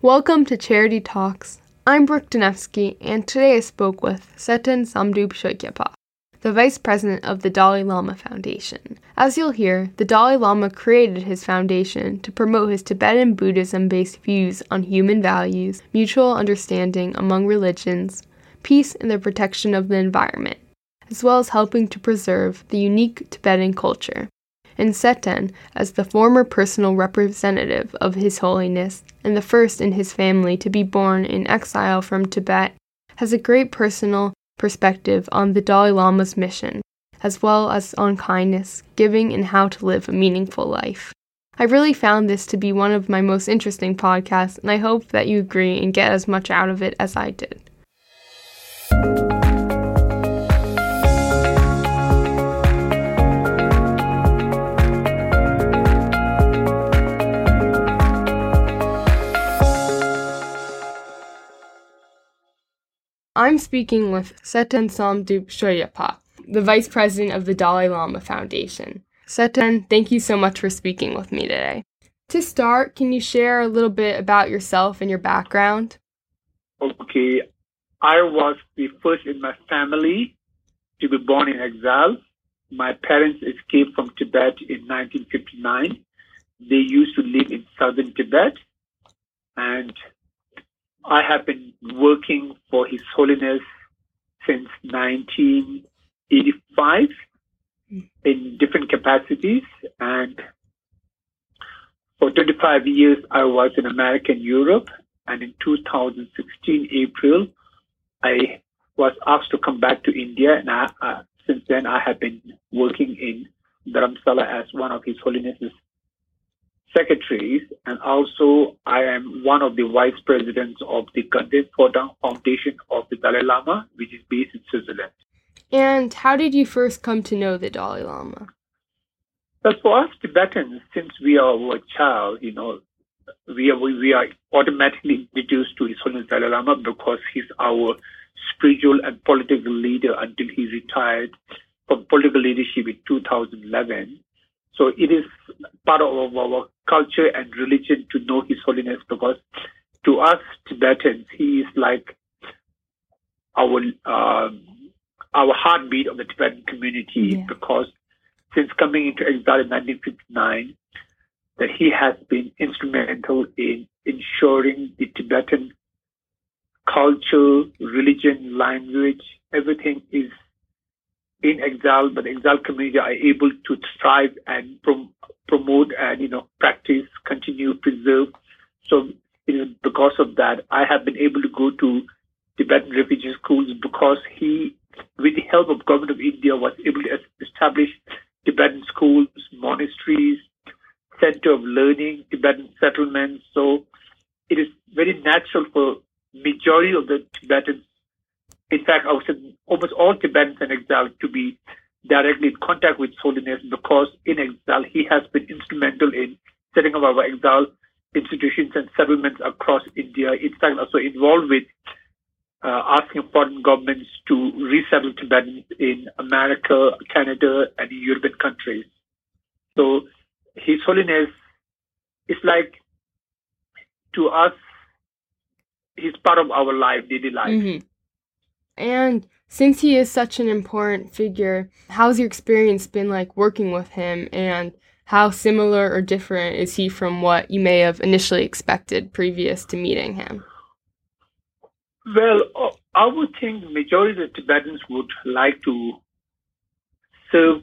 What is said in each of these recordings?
Welcome to Charity Talks. I'm Brooke Danevsky, and today I spoke with Tseten Samdup Chhoekyapa, the Vice President of the Dalai Lama Foundation. As you'll hear, the Dalai Lama created his foundation to promote his Tibetan Buddhism based views on human values, mutual understanding among religions, peace, and the protection of the environment, as well as helping to preserve the unique Tibetan culture and Tseten as the former personal representative of His Holiness and the first in his family to be born in exile from Tibet, has a great personal perspective on the Dalai Lama's mission, as well as on kindness, giving, and how to live a meaningful life. I really found this to be one of my most interesting podcasts, and I hope that you agree and get as much out of it as I did. I'm speaking with Tseten Samdup Chhoekyapa, the Vice President of the Dalai Lama Foundation. Tseten, thank you so much for speaking with me today. To start, can you share a little bit about yourself and your background? Okay, I was the first in my family to be born in exile. My parents escaped from Tibet in 1959. They used to live in southern Tibet, and I have been working for His Holiness since 1985 in different capacities. And for 25 years, I was in America and Europe. And in 2016, April, I was asked to come back to India. And I, uh, since then, I have been working in Dharamsala as one of His Holiness's secretaries, and also I am one of the vice presidents of the Ganden Phodang Foundation of the Dalai Lama, which is based in Switzerland. And how did you first come to know the Dalai Lama? But for us Tibetans, since we are a child, you know, we are we are automatically introduced to His Holiness Dalai Lama because he's our spiritual and political leader until he retired from political leadership in 2011. So it is part of our culture and religion to know His Holiness because to us Tibetans, He is like our um, our heartbeat of the Tibetan community Yeah. because since coming into exile in 1959, that he has been instrumental in ensuring the Tibetan culture, religion, language, everything is in exile, but exile community are able to thrive and prom- promote and you know practice, continue, preserve. So it is because of that I have been able to go to Tibetan refugee schools because he, with the help of government of India, was able to establish Tibetan schools, monasteries, center of learning, Tibetan settlements. So it is very natural for majority of the Tibetans in fact, I would say almost all Tibetans in exile to be directly in contact with Holiness because in exile he has been instrumental in setting up our exile institutions and settlements across India. In fact, also involved with uh, asking foreign governments to resettle Tibetans in America, Canada, and European countries. So His Holiness is like to us, he's part of our life, daily life. Mm-hmm. And since he is such an important figure, how's your experience been like working with him and how similar or different is he from what you may have initially expected previous to meeting him? Well, uh, I would think the majority of Tibetans would like to serve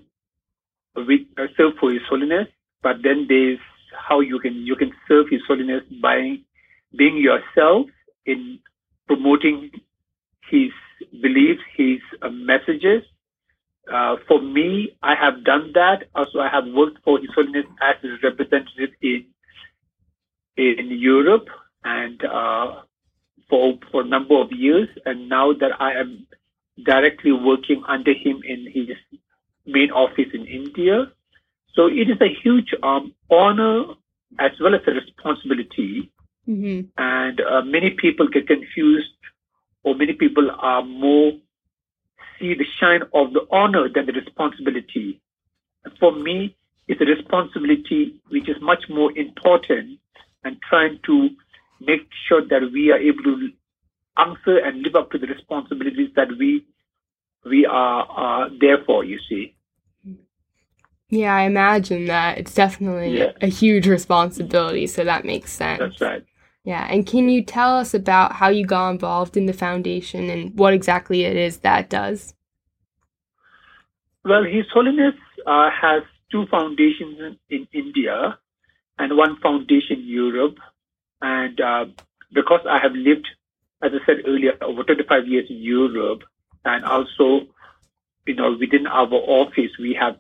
with uh, serve for His Holiness, but then there's how you can you can serve His Holiness by being yourself in promoting His beliefs, His uh, messages. Uh, for me, I have done that. Also, I have worked for His Holiness as his representative in in Europe and uh, for for a number of years. And now that I am directly working under him in his main office in India, so it is a huge um, honor as well as a responsibility. Mm-hmm. And uh, many people get confused, or many people are more see the shine of the honor than the responsibility. For me, it's a responsibility which is much more important and trying to make sure that we are able to answer and live up to the responsibilities that we we are uh, there for. You see. Yeah, I imagine that it's definitely Yeah. a huge responsibility, so that makes sense. That's right. Yeah, and can you tell us about how you got involved in the foundation and what exactly it is that does? Well, His Holiness uh, has two foundations in, in India and one foundation in Europe. And uh, because I have lived, as I said earlier, over 25 years in Europe, and also, you know, within our office, we have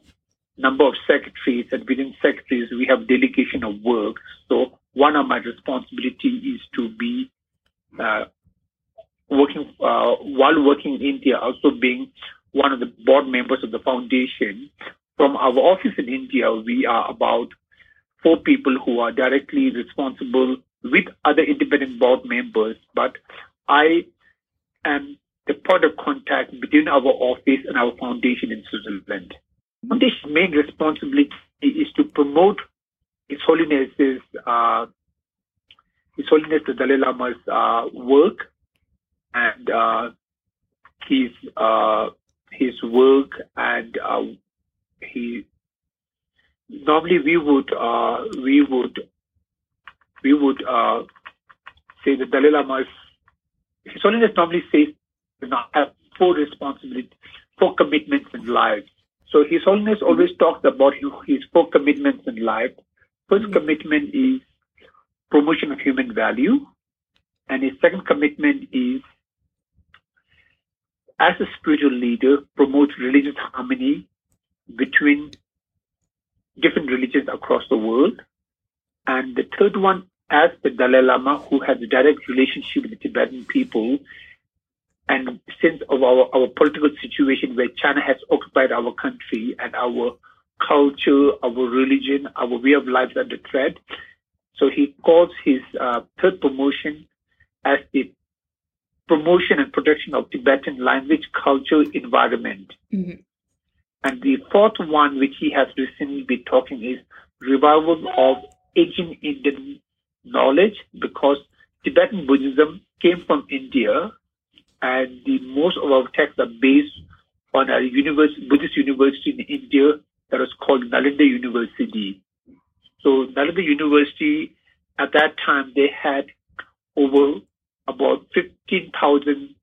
number of secretaries, and within secretaries, we have delegation of work. So one of my responsibility is to be uh, working uh, while working in India, also being one of the board members of the foundation. From our office in India, we are about four people who are directly responsible with other independent board members, but I am the point of contact between our office and our foundation in Switzerland. Foundation's main responsibility is to promote His Holiness's uh, His Holiness the Dalai Lama's uh, work and uh, his uh, his work and uh, he normally we would uh, we would we would say the Dalai Lama is His Holiness normally says know, have four responsibilities, four commitments in life. So His Holiness always talks about his four commitments in life. First commitment is promotion of human value, and his second commitment is as a spiritual leader, promote religious harmony between different religions across the world. And the third one, as the Dalai Lama, who has a direct relationship with the Tibetan people, and since of our, our political situation where China has occupied our country and our culture, our religion, our way of life under threat. So he calls his uh, third promotion as the promotion and protection of Tibetan language, culture, environment. Mhm. And the fourth one, which he has recently been talking, is revival of ancient Indian knowledge, because Tibetan Buddhism came from India, and the most of our texts are based on a univers- Buddhist university in India that was called Nalanda University. So Nalanda University, at that time, they had over about 15,000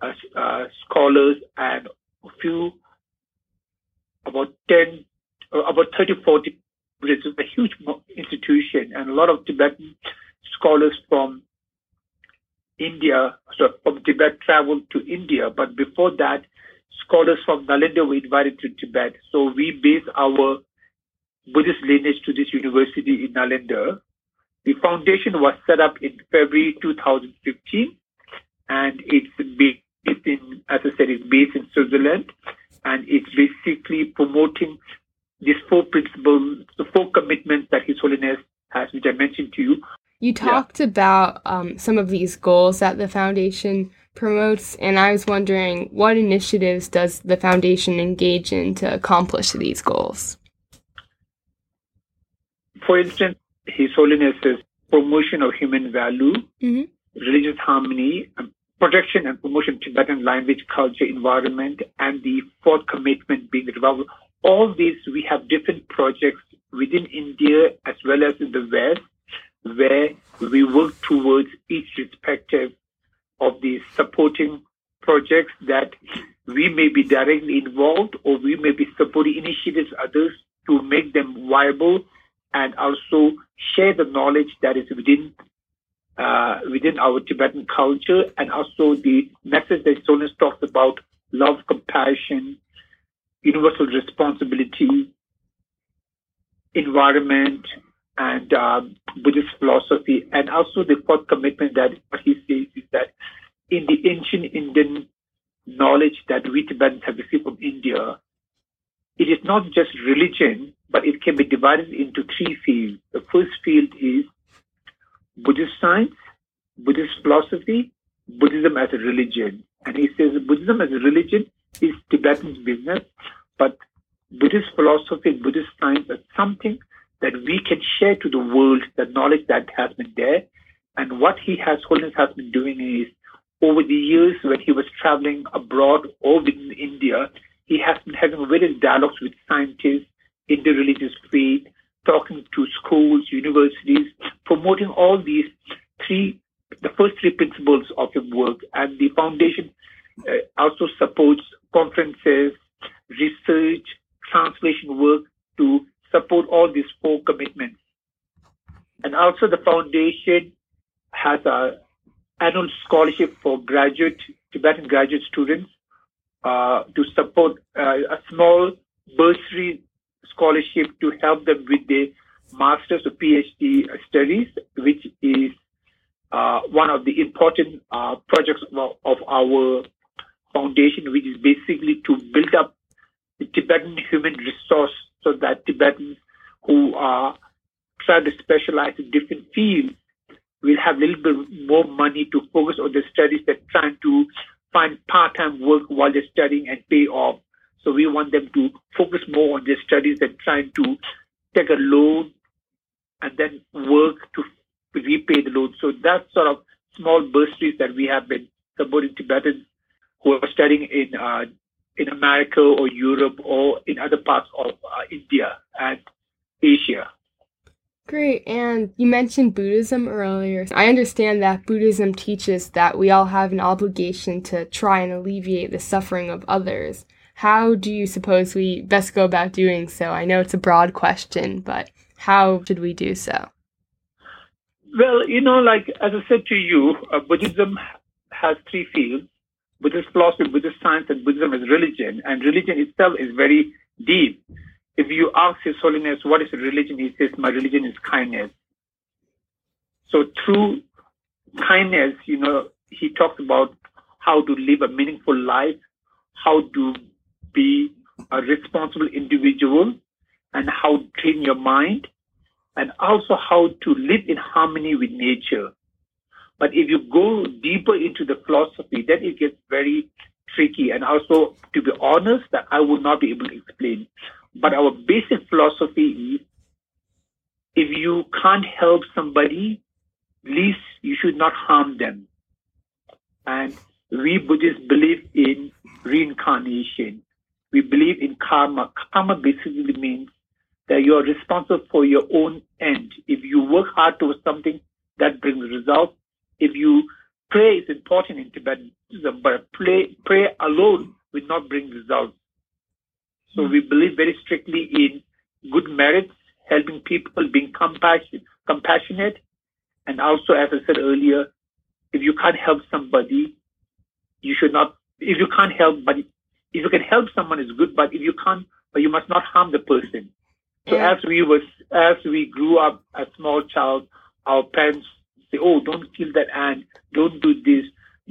uh, uh, scholars and a few, about 10, uh, about 30, 40, it's a huge institution and a lot of Tibetan scholars from India, so from Tibet traveled to India, but before that, scholars from Nalanda were invited to Tibet. So we base our Buddhist lineage to this university in Nalanda. The foundation was set up in February 2015, and it's based in, as I said, it's based in Switzerland, and it's basically promoting these four principles, the four commitments that His Holiness has, which I mentioned to you. You talked about um, some of these goals that the foundation promotes, and I was wondering what initiatives does the foundation engage in to accomplish these goals? For instance, His Holiness's promotion of human value, Mhm. religious harmony, and protection and promotion of Tibetan language, culture, environment, and the fourth commitment being the revival. All these, we have different projects within India as well as in the West, where we work towards each respective of these supporting projects that we may be directly involved or we may be supporting initiatives others to make them viable and also share the knowledge that is within uh, within our Tibetan culture and also the message that Sonas talks about love, compassion, universal responsibility, environment, and um, Buddhist philosophy. And also the fourth commitment that what he says is that in the ancient Indian knowledge that we Tibetans have received from India, it is not just religion, but it can be divided into three fields. The first field is Buddhist science, Buddhist philosophy, Buddhism as a religion. And he says Buddhism as a religion is Tibetan's business, but Buddhist philosophy and Buddhist science are something that we can share to the world, the knowledge that has been there. And what he has, Holiness has been doing is over the years when he was traveling abroad or within India, he has been having various dialogues with scientists, in the interreligious faith, talking to schools, universities, promoting all these three, the first three principles of his work. And the foundation uh, also supports conferences, research, translation work to support all these four commitments. And also the foundation has a annual scholarship for graduate Tibetan graduate students uh, to support uh, a small bursary scholarship to help them with their master's or PhD studies, which is uh, one of the important uh, projects of, of, our foundation, which is basically to build up the Tibetan human resource so that Tibetans who are trying to specialize in different fields will have a little bit more money to focus on the studies than trying to find part-time work while they're studying and pay off. So we want them to focus more on their studies than trying to take a loan and then work to repay the loan. So that's sort of small bursaries that we have been supporting Tibetans who are studying in uh, in America or Europe or in other parts of uh, India and Asia. Great. And you mentioned Buddhism earlier. I understand that Buddhism teaches that we all have an obligation to try and alleviate the suffering of others. How do you suppose we best go about doing so? I know it's a broad question, but how should we do so? Well, you know, like as I said to you, uh, Buddhism has three fields Buddhist philosophy, Buddhist science, and Buddhism is religion. And religion itself is very deep if you ask His Holiness, what is religion? He says, my religion is kindness. So through kindness, you know, he talks about how to live a meaningful life, how to be a responsible individual, and how to train your mind, and also how to live in harmony with nature. But if you go deeper into the philosophy, then it gets very tricky. And also, to be honest, that I would not be able to explain. But our basic philosophy is if you can't help somebody, least you should not harm them. And we Buddhists believe in reincarnation. We believe in karma. Karma basically means that you are responsible for your own end. If you work hard towards something, that brings results. If you pray, is important in Tibetan, but pray, pray alone will not bring results. So we believe very strictly in good merits, helping people, being compassionate, compassionate, and also, as I said earlier, if you can't help somebody, you should not. If you can't help, but if you can help someone, is good. But if you can't, but you must not harm the person. So yeah. as we was, as we grew up as small child, our parents say, "Oh, don't kill that ant. Don't do this.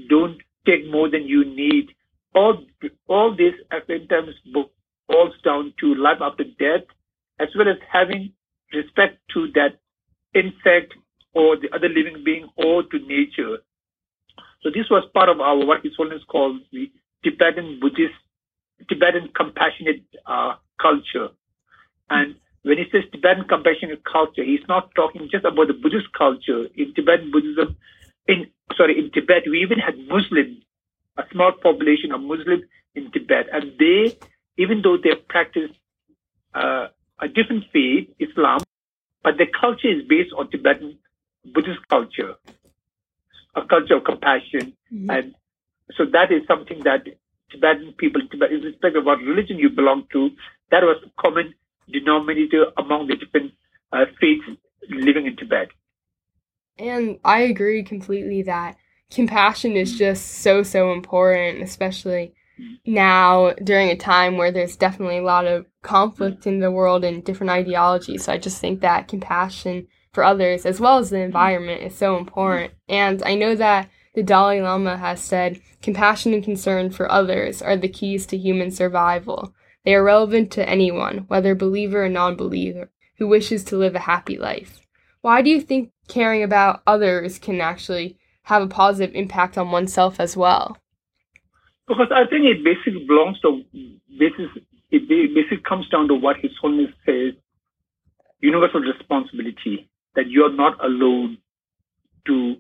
Don't take more than you need." All all this, book boils down to life after death, as well as having respect to that insect or the other living being or to nature. So this was part of our what His Holiness calls the Tibetan Buddhist, Tibetan compassionate uh, culture. And when he says Tibetan compassionate culture, he's not talking just about the Buddhist culture. In Tibetan Buddhism, in sorry, in Tibet, we even had Muslims, a small population of Muslims in Tibet, and they even though they practice uh, a different faith, Islam, but their culture is based on Tibetan Buddhist culture, a culture of compassion. Mm-hmm. And so that is something that Tibetan people, Tibet, irrespective of what religion you belong to, that was common denominator among the different uh, faiths living in Tibet. And I agree completely that compassion is just so, so important, especially now during a time where there's definitely a lot of conflict in the world and different ideologies. So I just think that compassion for others as well as the environment is so important. And I know that the Dalai Lama has said compassion and concern for others are the keys to human survival. They are relevant to anyone, whether believer or non believer, who wishes to live a happy life. Why do you think caring about others can actually have a positive impact on oneself as well? Because I think it basically belongs to basis. It basically comes down to what His Holiness says: universal responsibility. That you are not alone. to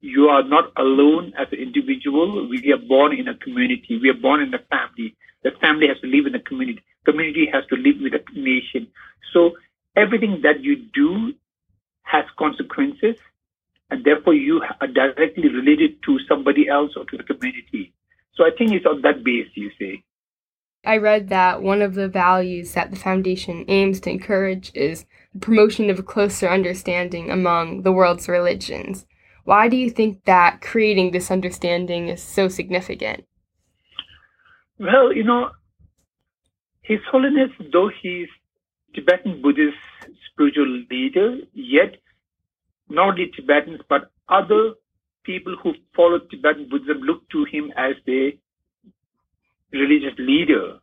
you are not alone as an individual. We are born in a community. We are born in a family. The family has to live in a community. Community has to live with a nation. So everything that you do has consequences, and therefore you are directly related to somebody else or to the community. So I think it's on that base, you say. I read that one of the values that the foundation aims to encourage is the promotion of a closer understanding among the world's religions. Why do you think that creating this understanding is so significant? Well, you know, His Holiness, though he he's Tibetan Buddhist spiritual leader, yet not only Tibetans but other people who follow Tibetan Buddhism look to him as the religious leader.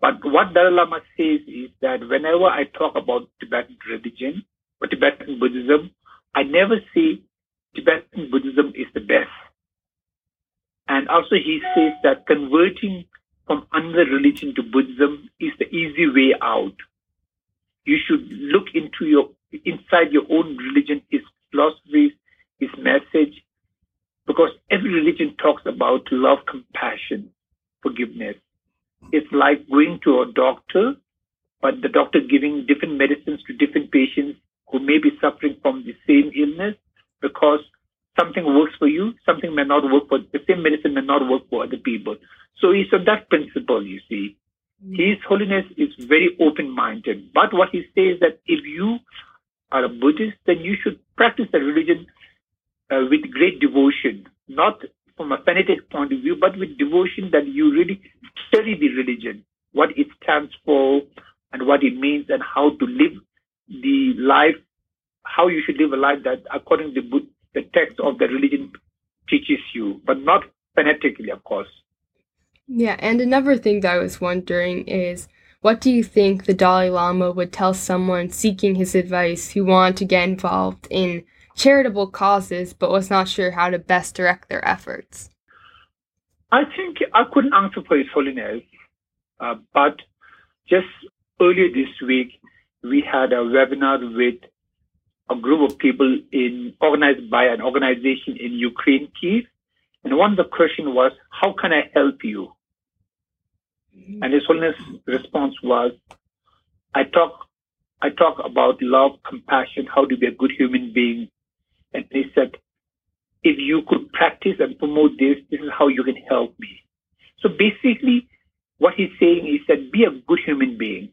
But what Dalai Lama says is that whenever I talk about Tibetan religion or Tibetan Buddhism, I never say Tibetan Buddhism is the best. And also he says that converting from another religion to Buddhism is the easy way out. You should look into your inside your own religion, its philosophies, its message, because every religion talks about love, compassion, forgiveness. It's like going to a doctor, but the doctor giving different medicines to different patients who may be suffering from the same illness because something works for you, something may not work for the same medicine may not work for other people. So it's on that principle, you see. Mm. His Holiness is very open-minded. But what he says that if you are a Buddhist, then you should practice the religion uh, with great devotion, not from a fanatic point of view, but with devotion that you really study the religion, what it stands for, and what it means, and how to live the life, how you should live a life that, according to the, the text of the religion, teaches you, but not fanatically, of course. Yeah, and another thing that I was wondering is what do you think the Dalai Lama would tell someone seeking his advice who wanted to get involved in charitable causes but was not sure how to best direct their efforts? I think I couldn't answer for His Holiness, uh, but just earlier this week, we had a webinar with a group of people in organized by an organization in Ukraine, Kiev. And one of the questions was, how can I help you? Mm-hmm. And His Holiness response was, I talk, I talk about love, compassion, how to be a good human being, and he said, if you could practice and promote this, this is how you can help me. So basically, what he's saying is that be a good human being.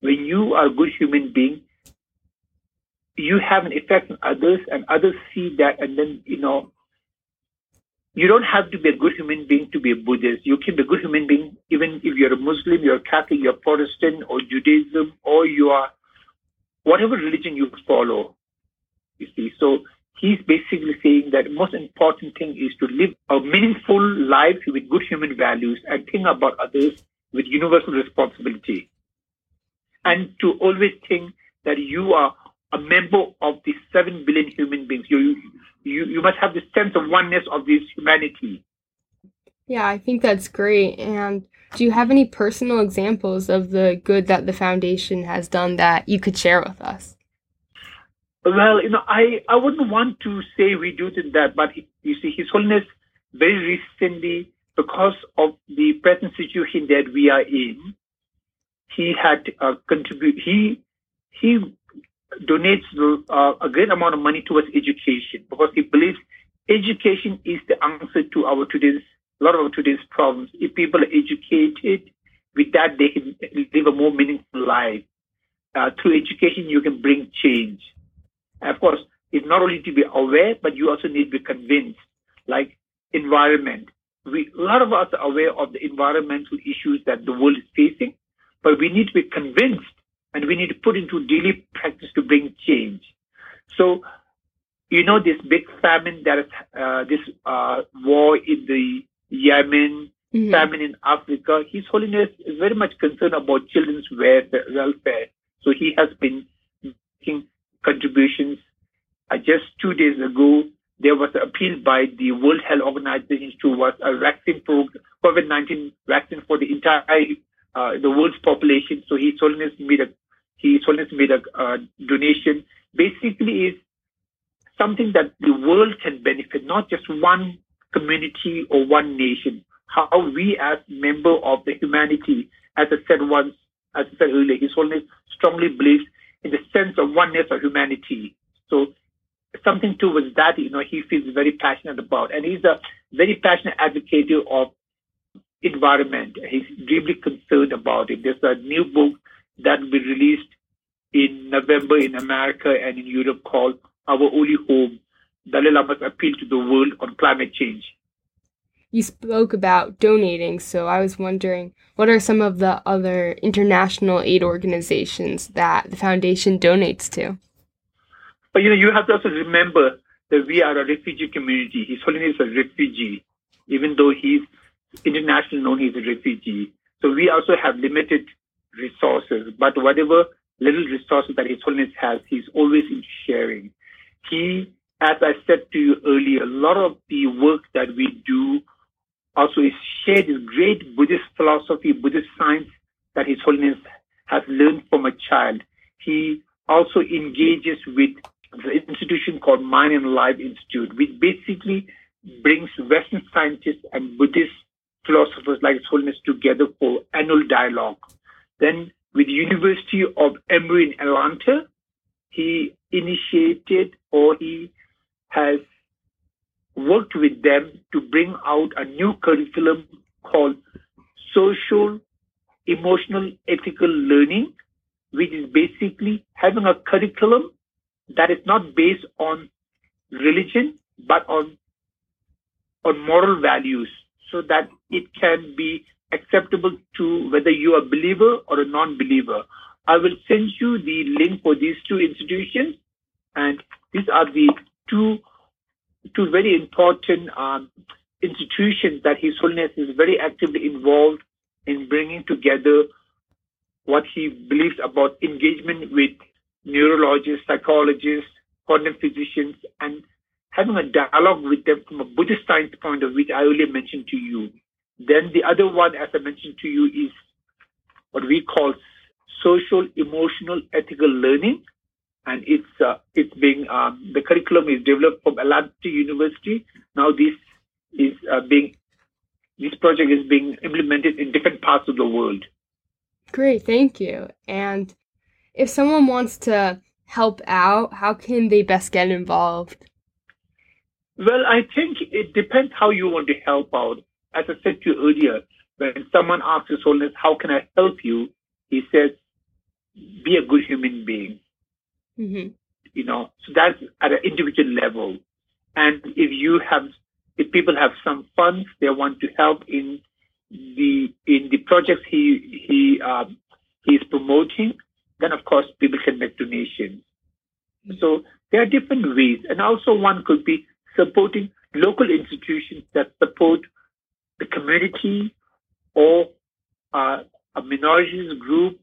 When you are a good human being, you have an effect on others and others see that and then, you know, you don't have to be a good human being to be a Buddhist. You can be a good human being even if you're a Muslim, you're Catholic, you're Protestant or Judaism or you are whatever religion you follow. You see, so he's basically saying that most important thing is to live a meaningful life with good human values and think about others with universal responsibility. And to always think that you are a member of the seven billion human beings. You, you, you must have the sense of oneness of this humanity. Yeah, I think that's great. And do you have any personal examples of the good that the foundation has done that you could share with us? Well, you know, I, I wouldn't want to say we do that, but you see, His Holiness very recently, because of the present situation that we are in, he had uh, contribute. He he donates uh, a great amount of money towards education because he believes education is the answer to our today's a lot of today's problems. If people are educated, with that they can live a more meaningful life. Uh, through education, you can bring change. Of course, it's not only to be aware, but you also need to be convinced. Like environment, we a lot of us are aware of the environmental issues that the world is facing, but we need to be convinced and we need to put into daily practice to bring change. So, you know, this big famine that is uh, this uh, war in the Yemen, mm-hmm. famine in Africa. His Holiness is very much concerned about children's welfare. So he has been making contributions. Uh, just two days ago, there was an appeal by the World Health Organization towards a vaccine program, COVID-19 vaccine for the entire uh, the world's population. So His Holiness made a His Holiness made a donation. Basically, is something that the world can benefit, not just one community or one nation. How we as member of the humanity, as I said once, as I said earlier, His Holiness strongly believes in the sense of oneness of humanity. So something towards that, you know, he feels very passionate about. And he's a very passionate advocate of environment. He's deeply concerned about it. There's a new book that will be released in November in America and in Europe called Our Only Home, Dalai Lama's appeal to the world on climate change. You spoke about donating, so I was wondering what are some of the other international aid organizations that the foundation donates to? But you know, you have to also remember that we are a refugee community. His Holiness is a refugee, even though he's internationally known he's a refugee. So we also have limited resources, but whatever little resources that His Holiness has, he's always in sharing. He, as I said to you earlier, a lot of the work that we do also is shared this great Buddhist philosophy, Buddhist science that His Holiness has learned from a child. He also engages with the institution called Mind and Life Institute, which basically brings Western scientists and Buddhist philosophers like His Holiness together for annual dialogue. Then with the University of Emory in Atlanta, he initiated or he has worked with them to bring out a new curriculum called Social Emotional Ethical Learning, which is basically having a curriculum that is not based on religion, but on, on moral values so that it can be acceptable to whether you are a believer or a non-believer. I will send you the link for these two institutions, and these are the two two very important um, institutions that His Holiness is very actively involved in bringing together what he believes about engagement with neurologists, psychologists, quantum physicians, and having a dialogue with them from a Buddhist science point of view, which I earlier mentioned to you. Then the other one, as I mentioned to you, is what we call social, emotional, ethical learning, and it's uh, it's being um, the curriculum is developed from Atlanta University. Now this is uh, being this project is being implemented in different parts of the world. Great, thank you. And if someone wants to help out, how can they best get involved? Well, I think it depends how you want to help out. As I said to you earlier, when someone asks His Holiness, How can I help you? He says, Be a good human being. Mm-hmm. You know, so that's at an individual level. And if you have, if people have some funds, they want to help in the in the projects he he um, he is promoting, then of course people can make donations. Mm-hmm. So there are different ways, and also one could be supporting local institutions that support the community or uh, a minorities group.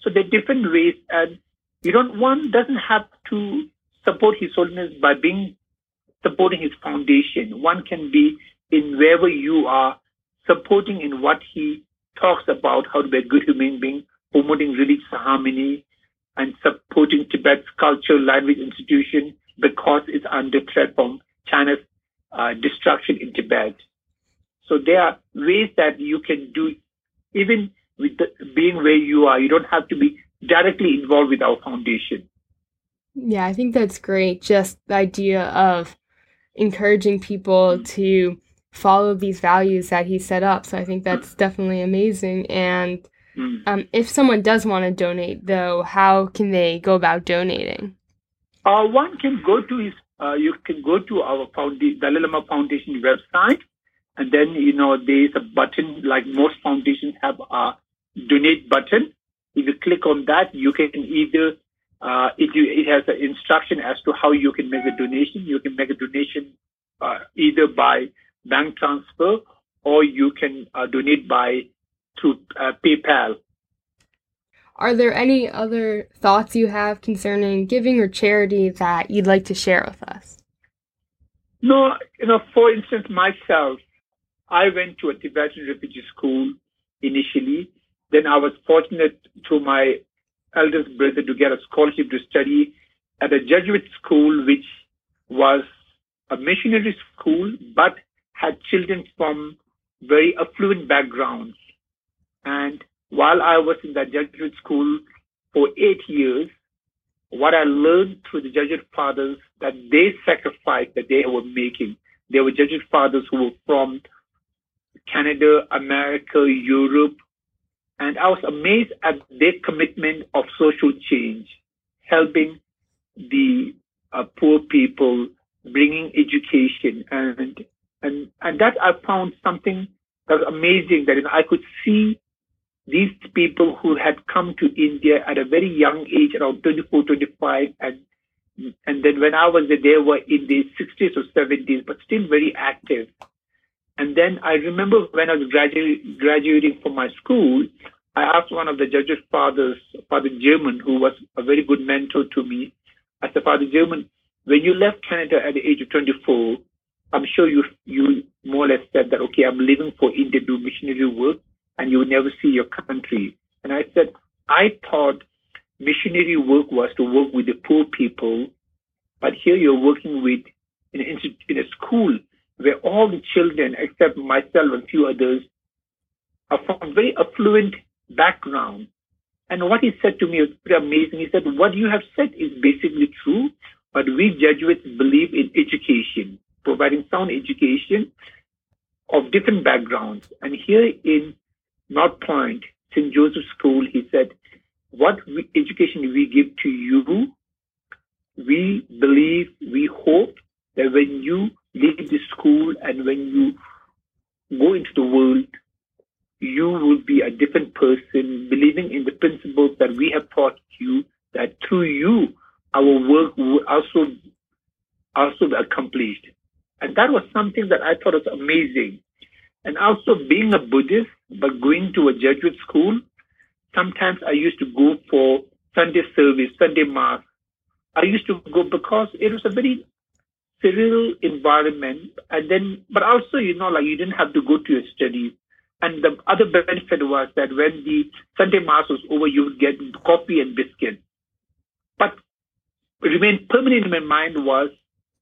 So there are different ways, and you don't one doesn't have to support His Holiness by being supporting his foundation. One can be in wherever you are supporting in what he talks about how to be a good human being, promoting religious harmony, and supporting Tibet's cultural language institution because it's under threat from China's uh, destruction in Tibet. So there are ways that you can do, even with the, being where you are, you don't have to be directly involved with our foundation. Yeah, I think that's great. Just the idea of encouraging people to follow these values that he set up. So I think that's definitely amazing. And mm. um, if someone does want to donate, though, how can they go about donating? Uh, one can go to his. Uh, you can go to our foundation, Dalai Lama Foundation website, and then you know there is a button like most foundations have a donate button. If you click on that, you can either uh, it, it has an instruction as to how you can make a donation. You can make a donation uh, either by bank transfer or you can uh, donate by through uh, PayPal. Are there any other thoughts you have concerning giving or charity that you'd like to share with us? No, you know, for instance, myself, I went to a Tibetan refugee school initially. Then I was fortunate through my eldest brother to get a scholarship to study at a Jesuit school, which was a missionary school, but had children from very affluent backgrounds. And while I was in that Jesuit school for eight years, what I learned through the Jesuit fathers that they sacrificed that they were making. They were Jesuit fathers who were from Canada, America, Europe, and I was amazed at their commitment of social change, helping the uh, poor people, bringing education, and and and that I found something that was amazing. That I could see these people who had come to India at a very young age, around 24, 25, and and then when I was there, they were in their 60s or 70s, but still very active. And then I remember when I was graduating, graduating from my school, I asked one of the Jesuit fathers, Father German, who was a very good mentor to me. I said, Father German, when you left Canada at the age of 24, I'm sure you you more or less said that, okay, I'm leaving for India to do missionary work, and you will never see your country. And I said, I thought missionary work was to work with the poor people, but here you're working with in in a school where all the children, except myself and few others, are from very affluent background. And what he said to me was pretty amazing. He said, What you have said is basically true, but we Jesuits believe in education, providing sound education of different backgrounds. And here in North Point, St. Joseph School, he said, What we, education we give to you, we believe, we hope that when you leave the school and when you go into the world, you will be a different person, believing in the principles that we have taught you, that through you, our work will also, also be accomplished. And that was something that I thought was amazing. And also being a Buddhist, but going to a Jesuit school, sometimes I used to go for Sunday service, Sunday mass. I used to go because it was a very surreal environment. And then, but also, you know, like you didn't have to go to your studies. And the other benefit was that when the Sunday Mass was over, you would get coffee and biscuit. But remained permanent in my mind was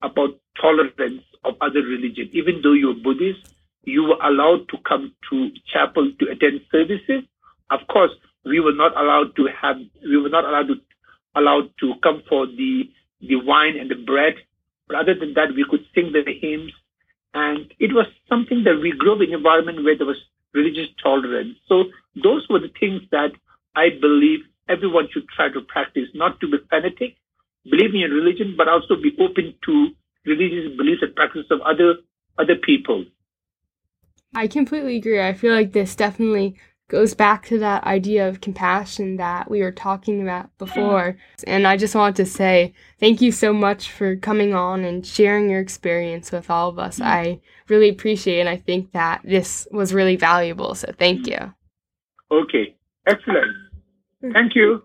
about tolerance of other religion. Even though you're Buddhist, you were allowed to come to chapel to attend services. Of course, we were not allowed to have, we were not allowed to, allowed to come for the, the wine and the bread. But other than that, we could sing the hymns. And it was something that we grew up in an environment where there was religious tolerance. So those were the things that I believe everyone should try to practice, not to be fanatic, believing in your religion, but also be open to religious beliefs and practices of other other people. I completely agree. I feel like this definitely goes back to that idea of compassion that we were talking about before. And I just want to say thank you so much for coming on and sharing your experience with all of us. I really appreciate it. And I think that this was really valuable. So thank you. Okay. Excellent. Thank you.